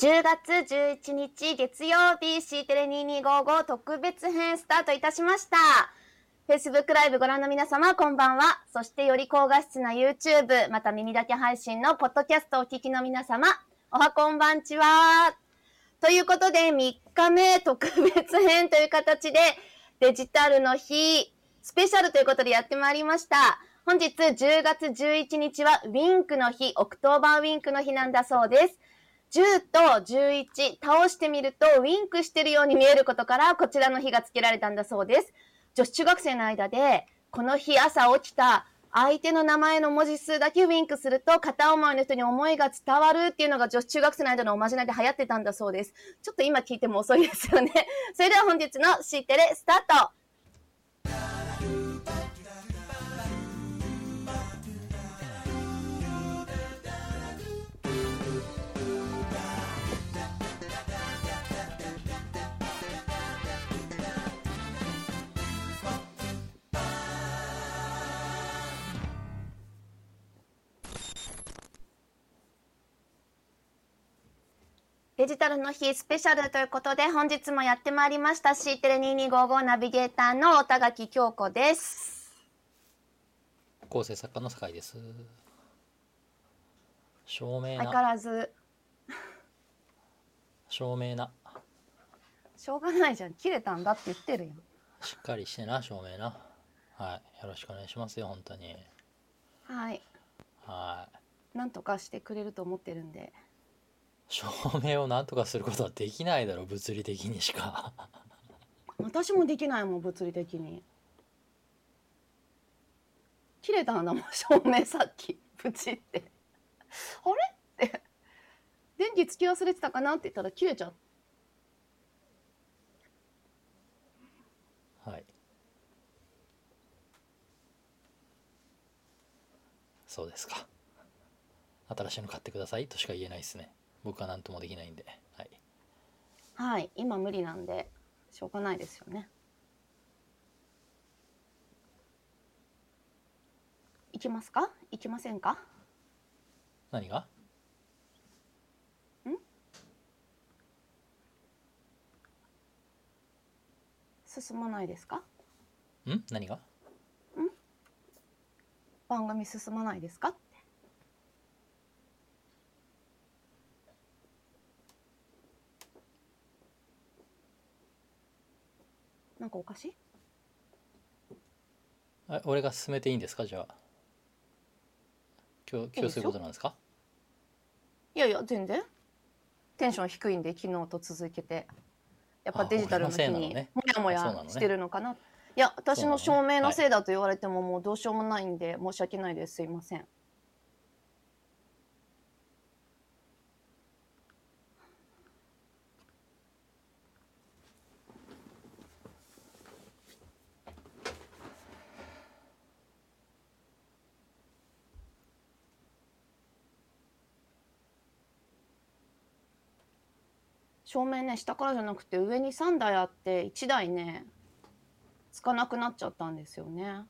10月11日月曜日 C テレ2255特別編スタートいたしました。Facebook ライブご覧の皆様、こんばんは。そしてより高画質な YouTube、また耳だけ配信のポッドキャストをお聞きの皆様、おはこんばんちは。ということで、3日目特別編という形で、デジタルの日、スペシャルということでやってまいりました。本日10月11日はウィンクの日、 October Wink の日なんだそうです。10と11倒してみるとウィンクしてるように見えることからこちらの日が付けられたんだそうです。女子中学生の間でこの日朝起きた相手の名前の文字数だけウィンクすると片思いの人に思いが伝わるっていうのが女子中学生の間のおまじないで流行ってたんだそうです。ちょっと今聞いても遅いですよね。それでは本日の C テレスタートジタルの日スペシャルということで本日もやってまいりました C テレ2255ナビゲーターの田垣京子です。構成作家の酒井です。照明相変わらず。照明な。しょうがないじゃん。切れたんだって言ってるよ。しっかりしてな、照明な。はい。よろしくお願いしますよ、本当に。はい。はい。なんとかしてくれると思ってるんで。証明を何とかすることはできないだろ物理的にしか。私もできないもん物理的に。切れたんだもん照明さっきプチって。あれ？って。電気つき忘れてたかなって言ったら切れちゃうはい。そうですか。新しいの買ってくださいとしか言えないですね僕は何ともできないんではい。はい今無理なんでしょうがないですよね。行きますか？行きませんか？何が？ん？進まないですか？ん？何が？ん？番組進まないですか？なんかおかしい？あ俺が進めていいんですか？じゃあ。今日今日そういうことなんですか？いやいや全然。テンション低いんで昨日と続けて。やっぱデジタルの日にもやもやしてるのかな、ね、いや私の照明のせいだと言われてももうどうしようもないんで申し訳ないです。すいません照明ね下からじゃなくて上に3台あって1台ねつかなくなっちゃったんですよね。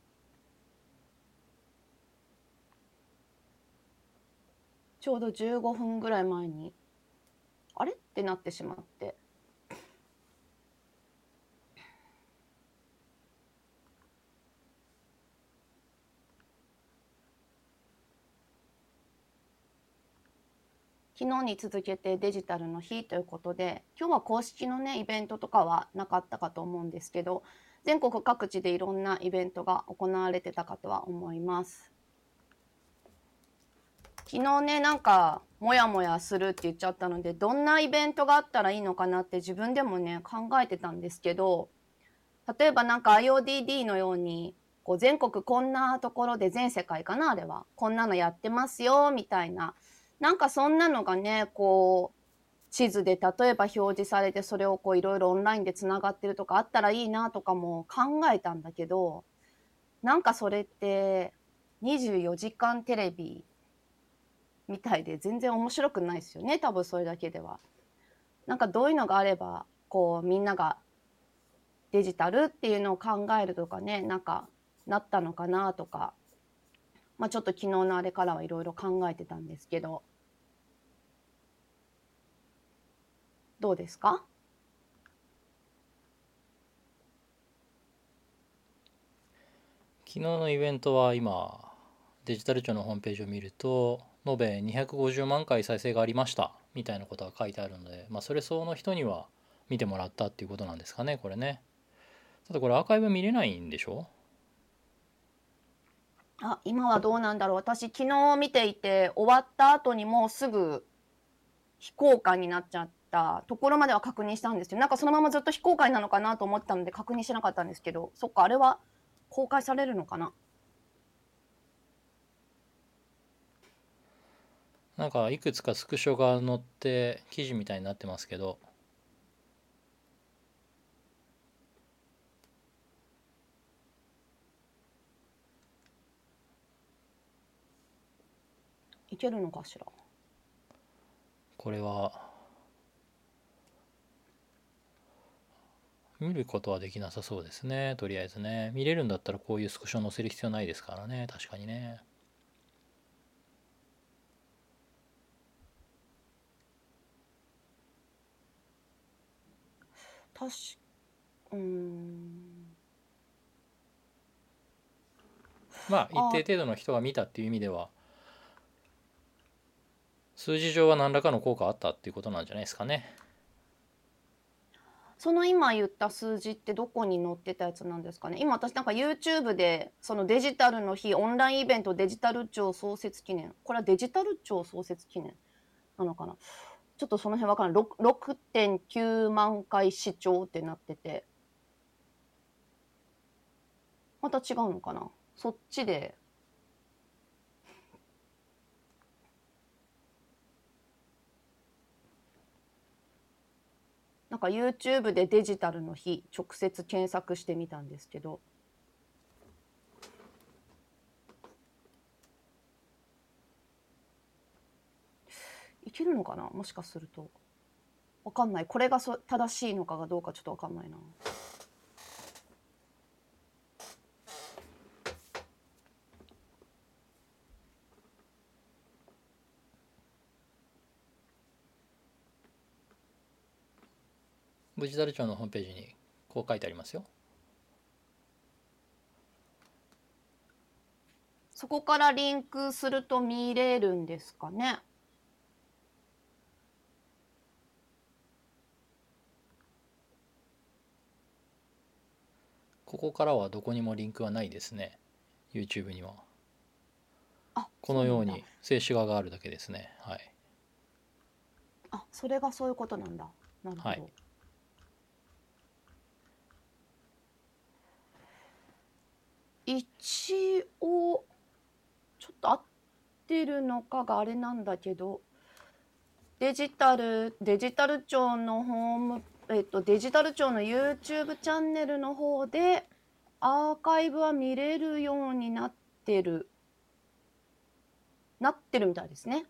ちょうど15分ぐらい前にあれ？ってなってしまって昨日に続けてデジタルの日ということで今日は公式のねイベントとかはなかったかと思うんですけど全国各地でいろんなイベントが行われてたかとは思います。昨日ねなんかモヤモヤするって言っちゃったのでどんなイベントがあったらいいのかなって自分でもね考えてたんですけど例えばなんか IODD のようにこう全国こんなところで全世界かなあれは。こんなのやってますよみたいななんかそんなのがね、こう、地図で例えば表示されてそれをこういろいろオンラインでつながってるとかあったらいいなとかも考えたんだけどなんかそれって24時間テレビみたいで全然面白くないですよね。多分それだけでは。なんかどういうのがあればこうみんながデジタルっていうのを考えるとかねなんかなったのかなとか。まあ、ちょっと昨日のあれからはいろいろ考えてたんですけど。どうですか？昨日のイベントは今デジタル庁のホームページを見ると延べ250万回再生がありましたみたいなことが書いてあるので、まあ、それ相応の人には見てもらったっていうことなんですかねこれね。ただこれアーカイブ見れないんでしょ？あ今はどうなんだろう。私昨日見ていて終わった後にもうすぐ非公開になっちゃったところまでは確認したんですよ。なんかそのままずっと非公開なのかなと思ったので確認しなかったんですけどそっかあれは公開されるのかな？なんかいくつかスクショが載って記事みたいになってますけど。いけるのかしら？これは見ることはできなさそうですね。とりあえずね。見れるんだったらこういうスクショ載せる必要ないですからね。確かにね。確うーん。まあ一定程度の人が見たっていう意味では数字上は何らかの効果あったっていうことなんじゃないですかねその今言った数字ってどこに載ってたやつなんですかね？今私なんか YouTube でそのデジタルの日オンラインイベントデジタル庁創設記念。これはデジタル庁創設記念なのかな？ちょっとその辺わからない6 6.9万回視聴ってなってて。また違うのかな？そっちでなんか YouTube でデジタルの日直接検索してみたんですけど。いけるのかな？もしかすると。わかんない。これがそ正しいのかがどうかちょっとわかんないな。デジタル庁のホームページにこう書いてありますよ。そこからリンクすると見れるんですかね？ここからはどこにもリンクはないですね。YouTube にはあこのように静止画があるだけですね。はい。だあそれがそういうことなんだ。なるほど、はい一応ちょっと合ってるのかがあれなんだけどデジタルデジタル庁のホームえっとデジタル庁の YouTube チャンネルの方でアーカイブは見れるようになってる。なってるみたいですね。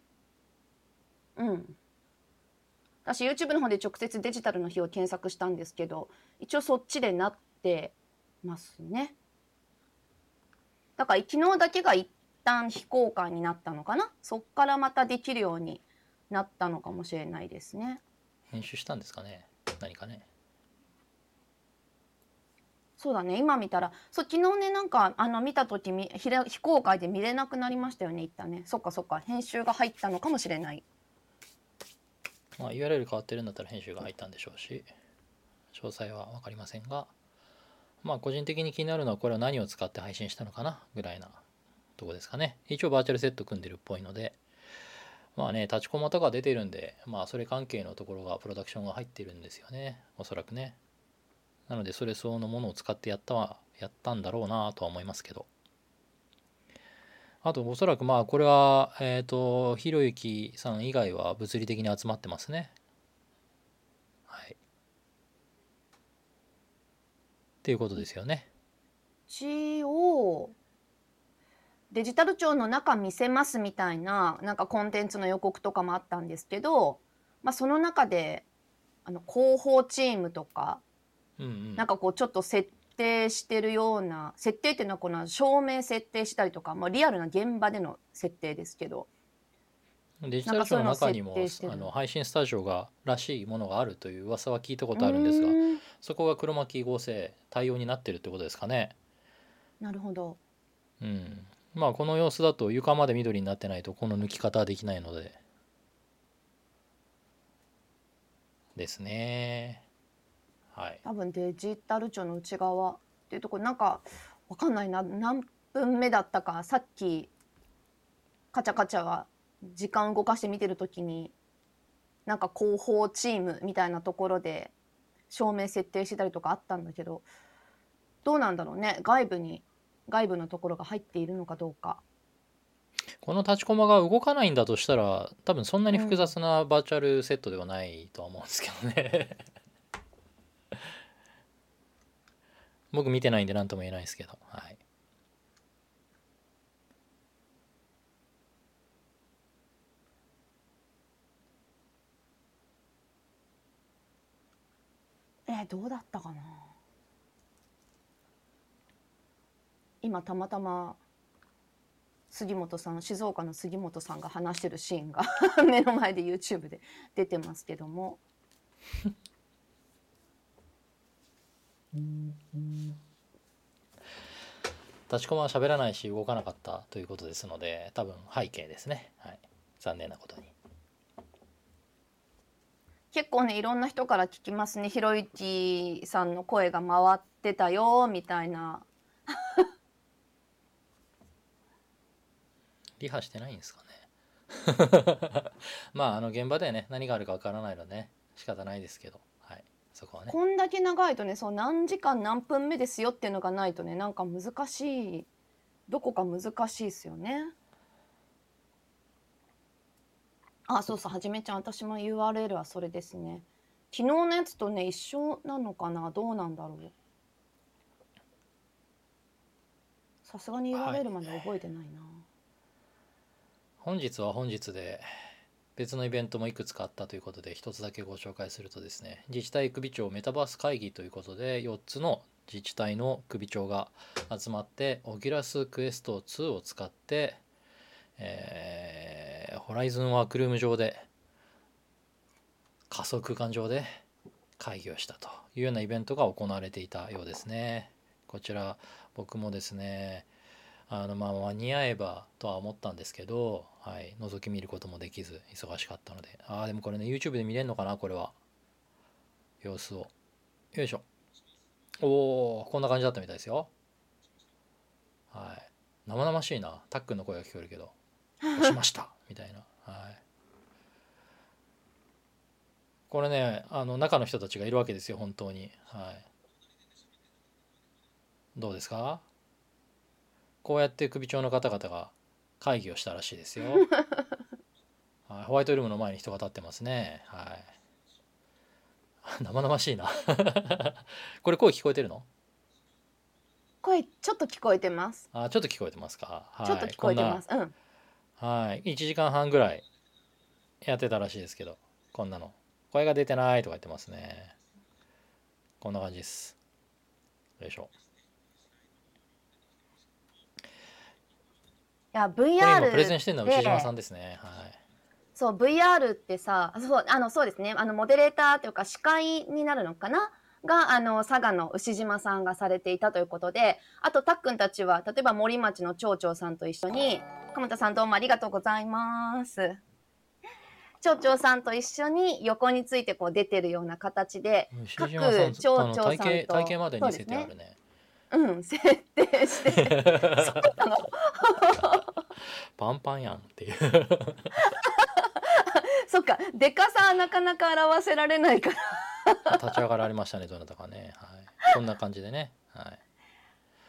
うん。私 YouTube の方で直接デジタルの日を検索したんですけど一応そっちでなってますね。だから昨日だけが一旦非公開になったのかなそっからまたできるようになったのかもしれないですね編集したんですかね何かねそうだね今見たらそう昨日ねなんかあの見た時み非非公開で見れなくなりましたよね一旦ねそっかそっか編集が入ったのかもしれないまあ URL 変わってるんだったら編集が入ったんでしょうし詳細は分かりませんがまあ個人的に気になるのはこれは何を使って配信したのかなぐらいなとこですかね。一応バーチャルセット組んでるっぽいのでまあね立ちコマとか出てるんでまあそれ関係のところがプロダクションが入ってるんですよね。おそらくね。なのでそれ相応のものを使ってやったはやったんだろうなとは思いますけど。あとおそらくまあこれはえっ、とひろゆきさん以外は物理的に集まってますね。はい。っていうことですよね。一応デジタル庁の中見せますみたいななんかコンテンツの予告とかもあったんですけど、まあ、その中であの広報チームとかうんうん。なんかこうちょっと設定してるような設定っていうのはこの照明設定したりとか、まあ、リアルな現場での設定ですけどデジタル庁の中にもあの配信スタジオがらしいものがあるという噂は聞いたことあるんですがそこが黒巻合成対応になってるってことですかね。なるほど。うん。まあこの様子だと床まで緑になってないとこの抜き方はできないので。ですね。はい。多分デジタル庁の内側っていうところなんかわかんないな。何分目だったかさっきカチャカチャは時間動かして見てる時になんか広報チームみたいなところで照明設定してたりとかあったんだけどどうなんだろうね。外部に外部のところが入っているのかどうか。この立ちコマが動かないんだとしたら多分そんなに複雑なバーチャルセットではないとは思うんですけどね。僕見てないんで何とも言えないですけど。はいどうだったかな？今たまたま杉本さん静岡の杉本さんが話してるシーンが 目の前で YouTube で出てますけども。立ちコマは喋らないし動かなかったということですので多分背景ですね。はい。残念なことに。結構ねいろんな人から聞きますね。ひろゆきさんの声が回ってたよみたいな。リハしてないんですかね。まああの現場でね何があるかわからないのでね仕方ないですけど。はい。そこはね。こんだけ長いとねそう何時間何分目ですよっていうのがないとねなんか難しい。どこか難しいですよね。あそうそうはじめちゃん私も URL はそれですね。昨日のやつとね一緒なのかな？どうなんだろう？さすがにはい URL まで覚えてないな。本日は本日で別のイベントもいくつかあったということで一つだけご紹介するとですね自治体首長メタバース会議ということで4つの自治体の首長が集まって Oculus Quest 2を使って、えー Horizon Workroom 上で仮想空間上で会議をしたというようなイベントが行われていたようですね。こちら僕もですねあのまあ間に合えばとは思ったんですけど、はい、覗き見ることもできず忙しかったのでああでもこれね YouTube で見れるのかなこれは。様子を。よいしょ。おおこんな感じだったみたいですよ。はい。生々しいな。たっくんの声が聞こえるけど「押しました」みたいなはいこれねあの中の人たちがいるわけですよ本当にはいどうですか？こうやって首長の方々が会議をしたらしいですよ。はい、ホワイトルームの前に人が立ってますね。はい。生々しいな。これ声聞こえてるの？声ちょっと聞こえてます。あ、ちょっと聞こえてますか。はい、ちょっと聞こえてます。うん。はい。1時間半ぐらいやってたらしいですけど、こんなの。声が出てないとか言ってますね。こんな感じです。よいしょ。いや VR プレゼンしてるのは内島さんでですね。はい。そう VR ってさそうあのそうですねあのモデレーターというか司会になるのかな？があの佐賀の牛島さんがされていたということであとたっくんたちは例えば森町の町長さんと一緒に鎌田さんどうもありがとうございます。町長さんと一緒に横についてこう出てるような形で各町長さんと体型体型まで似せてあるね。うん設定して そうなのパンパンやんっていう。そっかでかさはなかなか表せられないから 立ち上がられましたね、どなたかね。はい。こんな感じでね。はい。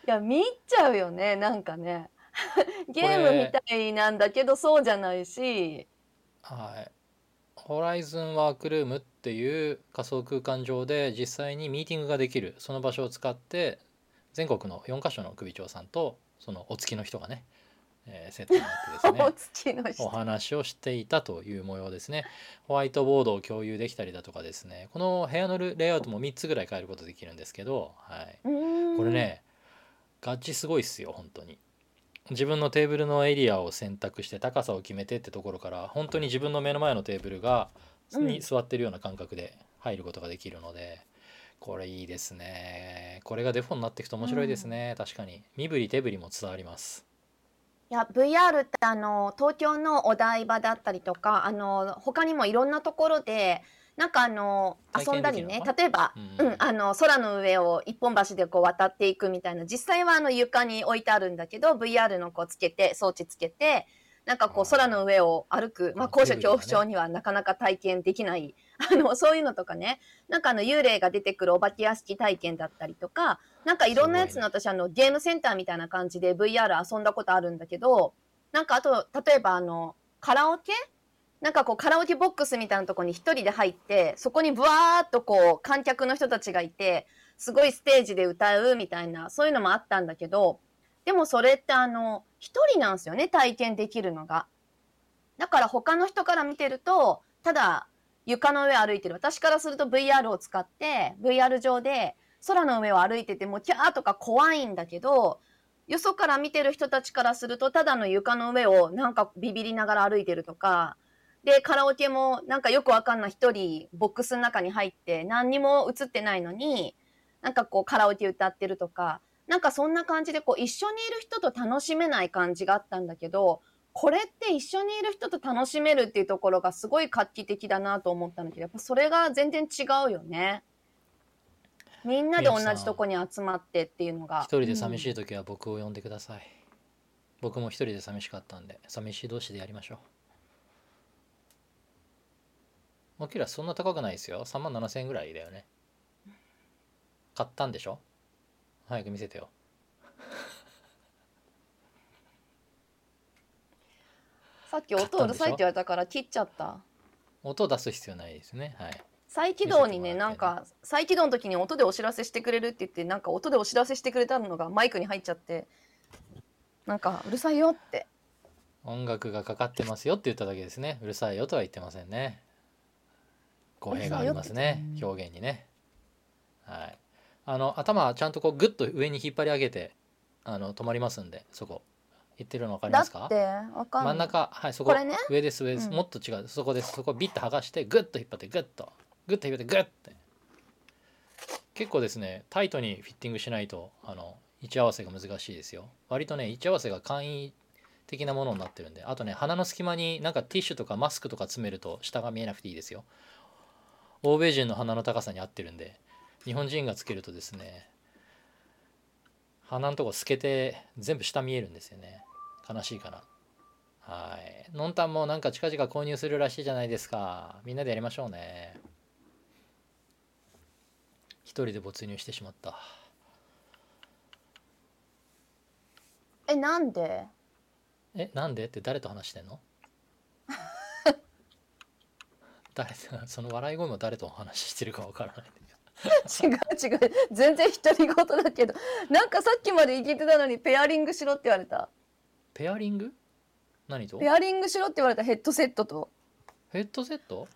いや見入っちゃうよねなんかねゲームみたいなんだけどそうじゃないしはい。ホライズンワークルームっていう仮想空間上で実際にミーティングができるその場所を使って全国の4カ所の首長さんとそのお付きの人がね、えーセットになってですねお話をしていたという模様ですね。ホワイトボードを共有できたりだとかですね。この部屋のレイアウトも3つぐらい変えることできるんですけど、はい。これね、ガチすごいっすよ、本当に。自分のテーブルのエリアを選択して高さを決めてってところから本当に自分の目の前のテーブルがうん。に座ってるような感覚で入ることができるのでこれいいですね。これがデフォになっていくと面白いですね、確かに。身振り手振りも伝わります。いや VR ってあの東京のお台場だったりとかあの他にもいろんなところでなんかあの遊んだりね例えば、ううん。んあの空の上を一本橋でこう渡っていくみたいな実際はあの床に置いてあるんだけど VR のこうつけて装置つけてなんかこう空の上を歩く、まあ、あ高所恐怖症にはなかなか体験できない あのそういうのとかね。なんかあの幽霊が出てくるお化け屋敷体験だったりとかなんかいろんなやつの私あのゲームセンターみたいな感じで VR 遊んだことあるんだけどなんかあと例えばあのカラオケ？なんかこうカラオケボックスみたいなとこに一人で入ってそこにブワーっとこう観客の人たちがいてすごいステージで歌うみたいなそういうのもあったんだけどでもそれってあの一人なんですよね体験できるのが。だから他の人から見てるとただ床の上歩いてる私からすると VR を使って VR 上で空の上を歩いててもキャーとか怖いんだけどよそから見てる人たちからするとただの床の上をなんかビビりながら歩いてるとかでカラオケもなんかよくわかんない一人ボックスの中に入って何にも映ってないのになんかこうカラオケ歌ってるとかなんかそんな感じでこう一緒にいる人と楽しめない感じがあったんだけどこれって一緒にいる人と楽しめるっていうところがすごい画期的だなと思ったんだけどやっぱそれが全然違うよね。みんなで同じとこに集まってっていうのが。一人で寂しい、い時は僕を呼んでください、僕も一人で寂しかったんで寂しい同士でやりましょうそんな高くないですよ。3万7000円ぐらいだよね。買ったんでしょ？早く見せてよ。さっき音うるさいって言われたから切っちゃった。音を出す必要ないですね。はい。再起動にね見せてもらってなんか再起動の時に音でお知らせしてくれるって言ってなんか音でお知らせしてくれたのがマイクに入っちゃって。なんかうるさいよって。音楽がかかってますよって言っただけですね。うるさいよとは言ってませんね語弊がありますね。表現にね。はい。あの頭ちゃんとこうグッと上に引っ張り上げてあの止まりますんでそこ。言ってるの分かりだますか？真ん中。はいそこ。ね？上です上です、うん。もっと違う。そこです。そこビッと剥がしてグッと引っ張ってグッと。グッと引っ張ってグッて。結構ですねタイトにフィッティングしないとあの位置合わせが難しいですよ。割とね位置合わせが簡易的なものになってるんで。あとね鼻の隙間になんかティッシュとかマスクとか詰めると下が見えなくていいですよ欧米人の鼻の高さに合ってるんで日本人がつけるとですね鼻のとこ透けて全部下見えるんですよね。悲しいかな。はい。のんたんもなんか近々購入するらしいじゃないですか。みんなでやりましょうね。一人で没入してしまった。えなんで？えなんで？って誰と話してんの？誰 その笑い声も誰とお話ししてるかわからない。違う違う。全然独り言だけど。なんかさっきまで聞いてたのにペアリングしろって言われた。ペアリング？何と？ペアリングしろって言われた。ヘッドセットと。ヘッドセット？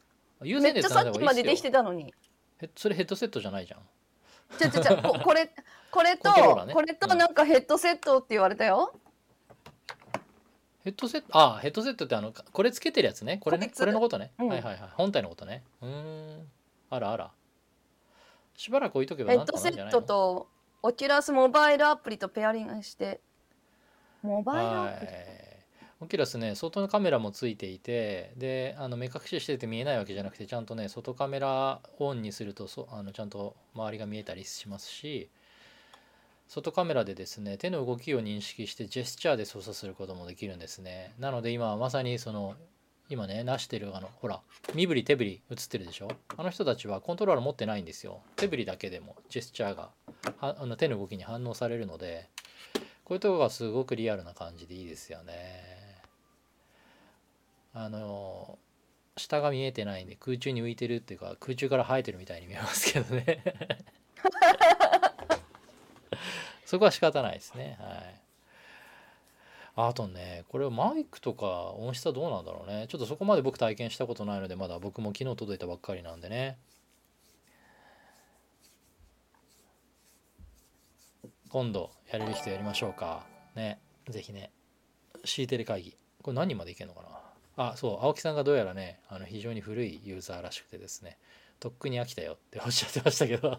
優めっちゃさっきまでできてたのに。へそれヘッドセットじゃないじゃん。ちょちょちょここれこれとね。これとうんなんかヘッドセットって言われたよヘッドセットあヘッドセットってあのこれつけてるやつね。これね。ここれのことね、うん。はいはいはい。本体のことね。うーん。あらあら。しばらく置いとけばヘッドセッかなるんじゃないの？トとオキュラスモバイルアプリとペアリングして。モバイルアはプリ？い。オキュラスね外のカメラもついていてであの目隠ししてて見えないわけじゃなくてちゃんとね外カメラオンにするとそあのちゃんと周りが見えたりしますし外カメラでですね手の動きを認識してジェスチャーで操作することもできるんですね。なので今はまさにその今ねなしてるあのほら身振り手振り映ってるでしょ？あの人たちはコントローラー持ってないんですよ。手振りだけでもジェスチャーがはあの手の動きに反応されるのでこういうとこがすごくリアルな感じでいいですよね。あの下が見えてないんで空中に浮いてるっていうか空中から生えてるみたいに見えますけどね。そこは仕方ないですね。はい。あとねこれマイクとか音質はどうなんだろうね。ちょっとそこまで僕体験したことないのでまだ僕も昨日届いたばっかりなんでね。今度やれる人やりましょうか。ね。ぜひね。C テレ会議。これ何人までいけるのかな。あそう。青木さんがどうやらねあの非常に古いユーザーらしくてですね。とっくに飽きたよっておっしゃってましたけど。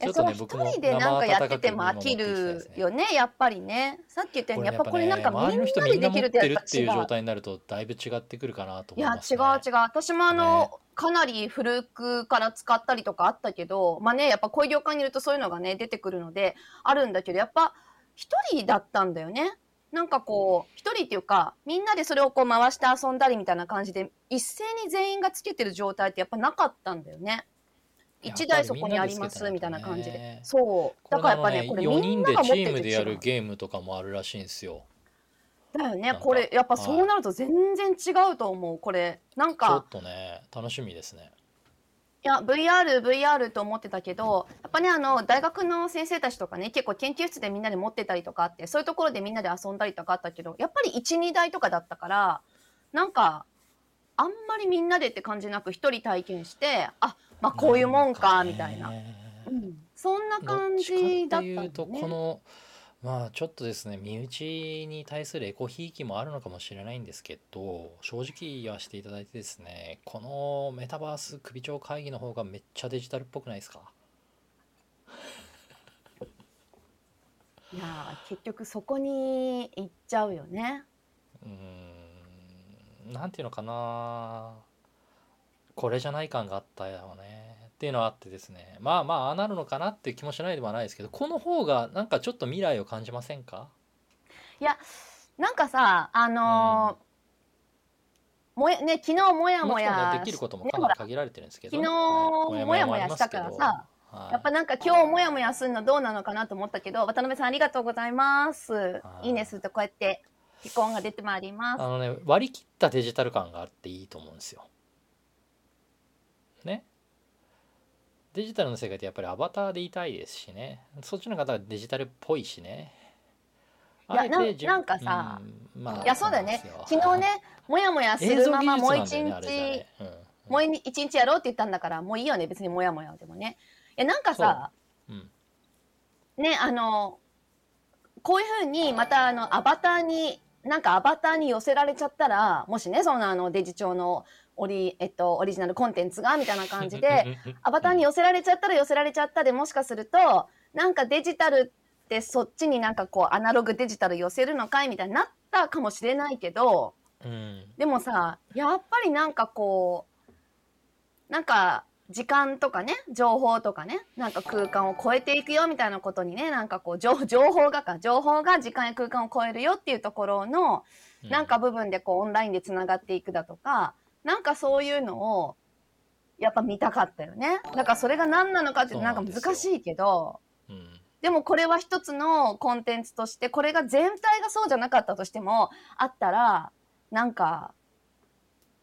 ちょっとね僕も一人でなんかやってても飽きるよねやっぱりね。さっき言ったようにやっぱこれなんかみんなでできるってやっていう状態になるとだいぶ違ってくるかなと思います、ね、いや違う違う。私もあの、ね、かなり古くから使ったりとかあったけどまあねやっぱこういう旅館にいるとそういうのがね出てくるのであるんだけどやっぱ一人だったんだよね。なんかこう一人っていうかみんなでそれをこう回して遊んだりみたいな感じで一斉に全員がつけてる状態ってやっぱなかったんだよね。1台そこにありますみたいな感じで。そう。だからやっぱね、これ4人でチームでやるゲームとかもあるらしいんですよ。だよね、これやっぱそうなると全然違うと思う、これ。なんか。ちょっとね、楽しみですね。いや、VR、VR と思ってたけど、やっぱね、あの、大学の先生たちとかね、結構研究室でみんなで持ってたりとかあって、そういうところでみんなで遊んだりとかあったけど、やっぱり1、2台とかだったから、なんか、あんまりみんなでって感じなく、一人体験して、あ、まあこういうもんかみたいな、うん、そんな感じだったね、とこのまあちょっとですね身内に対するエコひいきもあるのかもしれないんですけど正直言わせていただいてですねこのメタバース首長会議の方がめっちゃデジタルっぽくないですか？いや結局そこに行っちゃうよね。うんなんていうのかな。これじゃない感があったよね。っていうのはあってですね。まあまあああなるのかなっていう気もしないではないですけどこの方がなんかちょっと未来を感じませんか？いやなんかさあのー、もやね昨日もやもやできることもかなり限られてるんですけど、昨日もやもやしたからさ、はい、やっぱなんか今日もやもやするのどうなのかなと思ったけど渡辺さんありがとうございます、はい、いいねするとこうやってピコンが出てまいります。あのね割り切ったデジタル感があっていいと思うんですよ。ね。デジタルの世界ってやっぱりアバターでいたいですしね。そっちの方がデジタルっぽいしね。いやななんかさ、うんまあ、いやそうだよね。昨日ね もやもやするままもう一日、ねうんうん、もう一日やろうって言ったんだからもういいよね別にもやもやでもね。えなんかさ、うん、ねあのこういうふうにまたあのアバターになんかアバターに寄せられちゃったらもしねそのあのデジ帳のオリ,、えっと、オリジナルコンテンツがみたいな感じでアバターに寄せられちゃったら寄せられちゃったでもしかするとなんかデジタルってそっちになんかこうアナログデジタル寄せるのかいみたいになったかもしれないけど、うん、でもさやっぱりなんかこうなんか時間とかね情報とかねなんか空間を超えていくよみたいなことにねなんかこう情報がか情報が時間や空間を超えるよっていうところのなんか部分でこうオンラインでつながっていくだとかなんかそういうのをやっぱ見たかったよね。だからそれが何なのかってなんか難しいけど、うん、でもこれは一つのコンテンツとしてこれが全体がそうじゃなかったとしてもあったらなんか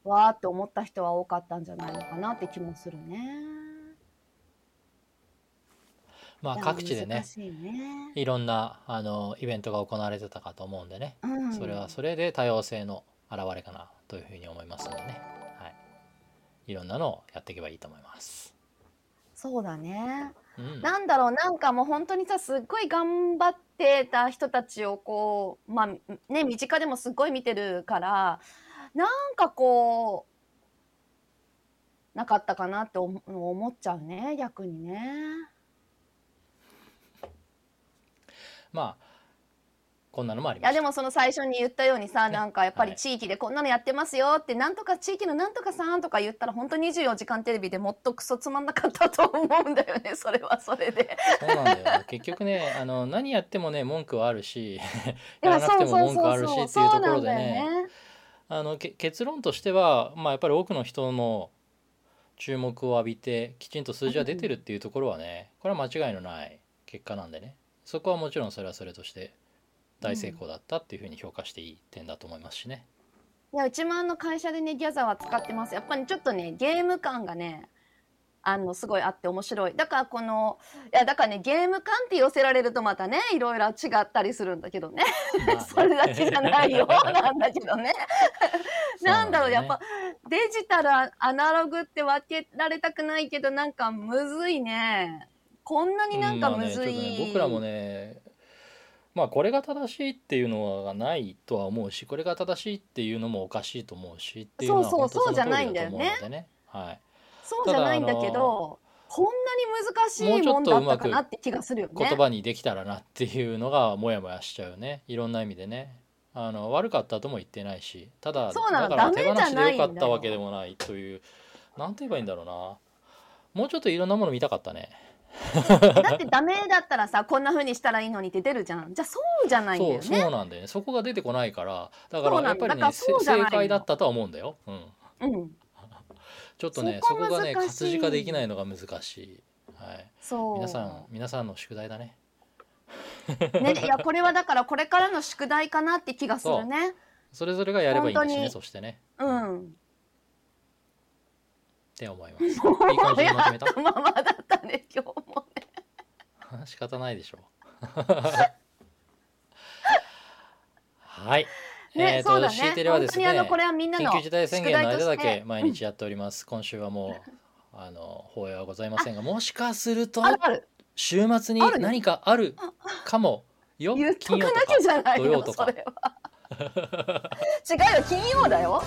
わーって思った人は多かったんじゃないのかなって気もするね。まあ各地でねね。いろんなあのイベントが行われてたかと思うんでね、うん、それはそれで多様性の表れかなというふうに思いますのでね、はい、いろんなのをやっていけばいいと思います。そうだね、うん、なんだろうなんかもう本当にさすっごい頑張ってた人たちをこうまあね身近でもすっごい見てるからなんかこうなかったかなって思っちゃうね。逆にね。まあこんなのもありいやでもその最初に言ったようにさ、なんかやっぱり地域でこんなのやってますよって、なんとか地域のなんとかさんとか言ったら本当24時間テレビでもっとクソつまんなかったと思うんだよね。それはそれで。そうなんだよ。結局ねあの何やってもね文句はあるしやらなくても文句あるしっていうところでねあの結論としては、まあ、やっぱり多くの人の注目を浴びてきちんと数字は出てるっていうところはねこれは間違いのない結果なんでねそこはもちろんそれはそれとして大成功だったっていうふうに評価していい点だと思いますしね。いやうちもあの会社でねギャザーは使ってますやっぱりちょっとねゲーム感がねあのすごいあって面白い。だからこのいやだからねゲーム感って寄せられるとまたねいろいろ違ったりするんだけどね。それだけじゃないよなんだけどね。なんだろう、ね、やっぱデジタルアナログって分けられたくないけどなんかむずいね。こんなになんかむずい、ねね、僕らもねまあこれが正しいっていうのはないとは思うしこれが正しいっていうのもおかしいと思うしっていうのはそうそうそうじゃないんだよねと思うのでね。はい、そうじゃないんだけどこんなに難しいうもんだったかなって気がするよね。言葉にできたらなっていうのがモヤモヤしちゃうね。いろんな意味でね。あの悪かったとも言ってないし。ただそうなのだ。から手放しでよかったわけでもないという。なんて言えばいいんだろうな。もうちょっといろんなもの見たかったね。だってダメだったらさこんな風にしたらいいのにって出るじゃん。じゃあそうじゃないんだよね。そうなんだよね。そこが出てこないから。だからやっぱりね正解だったとは思うんだよ、うん、うんちょっとねそこがね活字化できないのが難しい、はい、そう。皆さん皆さんの宿題だね。ねいやこれはだからこれからの宿題かなって気がするね。それぞれがやればいいんだしねそしてね。うん。って思います。いい感じにまとめた？ままだったね今日もね。仕方ないでしょ。はい、ね、えーとそうだね。C テレはですね本当にあのこれはみんなの緊急事態宣言の間だけ毎日やっております、今週はもうあの放映はございませんがもしかすると週末に何かあるかもよ言っと金曜とかなきゃじゃない土曜とか。のそれは。違うよ金曜だよ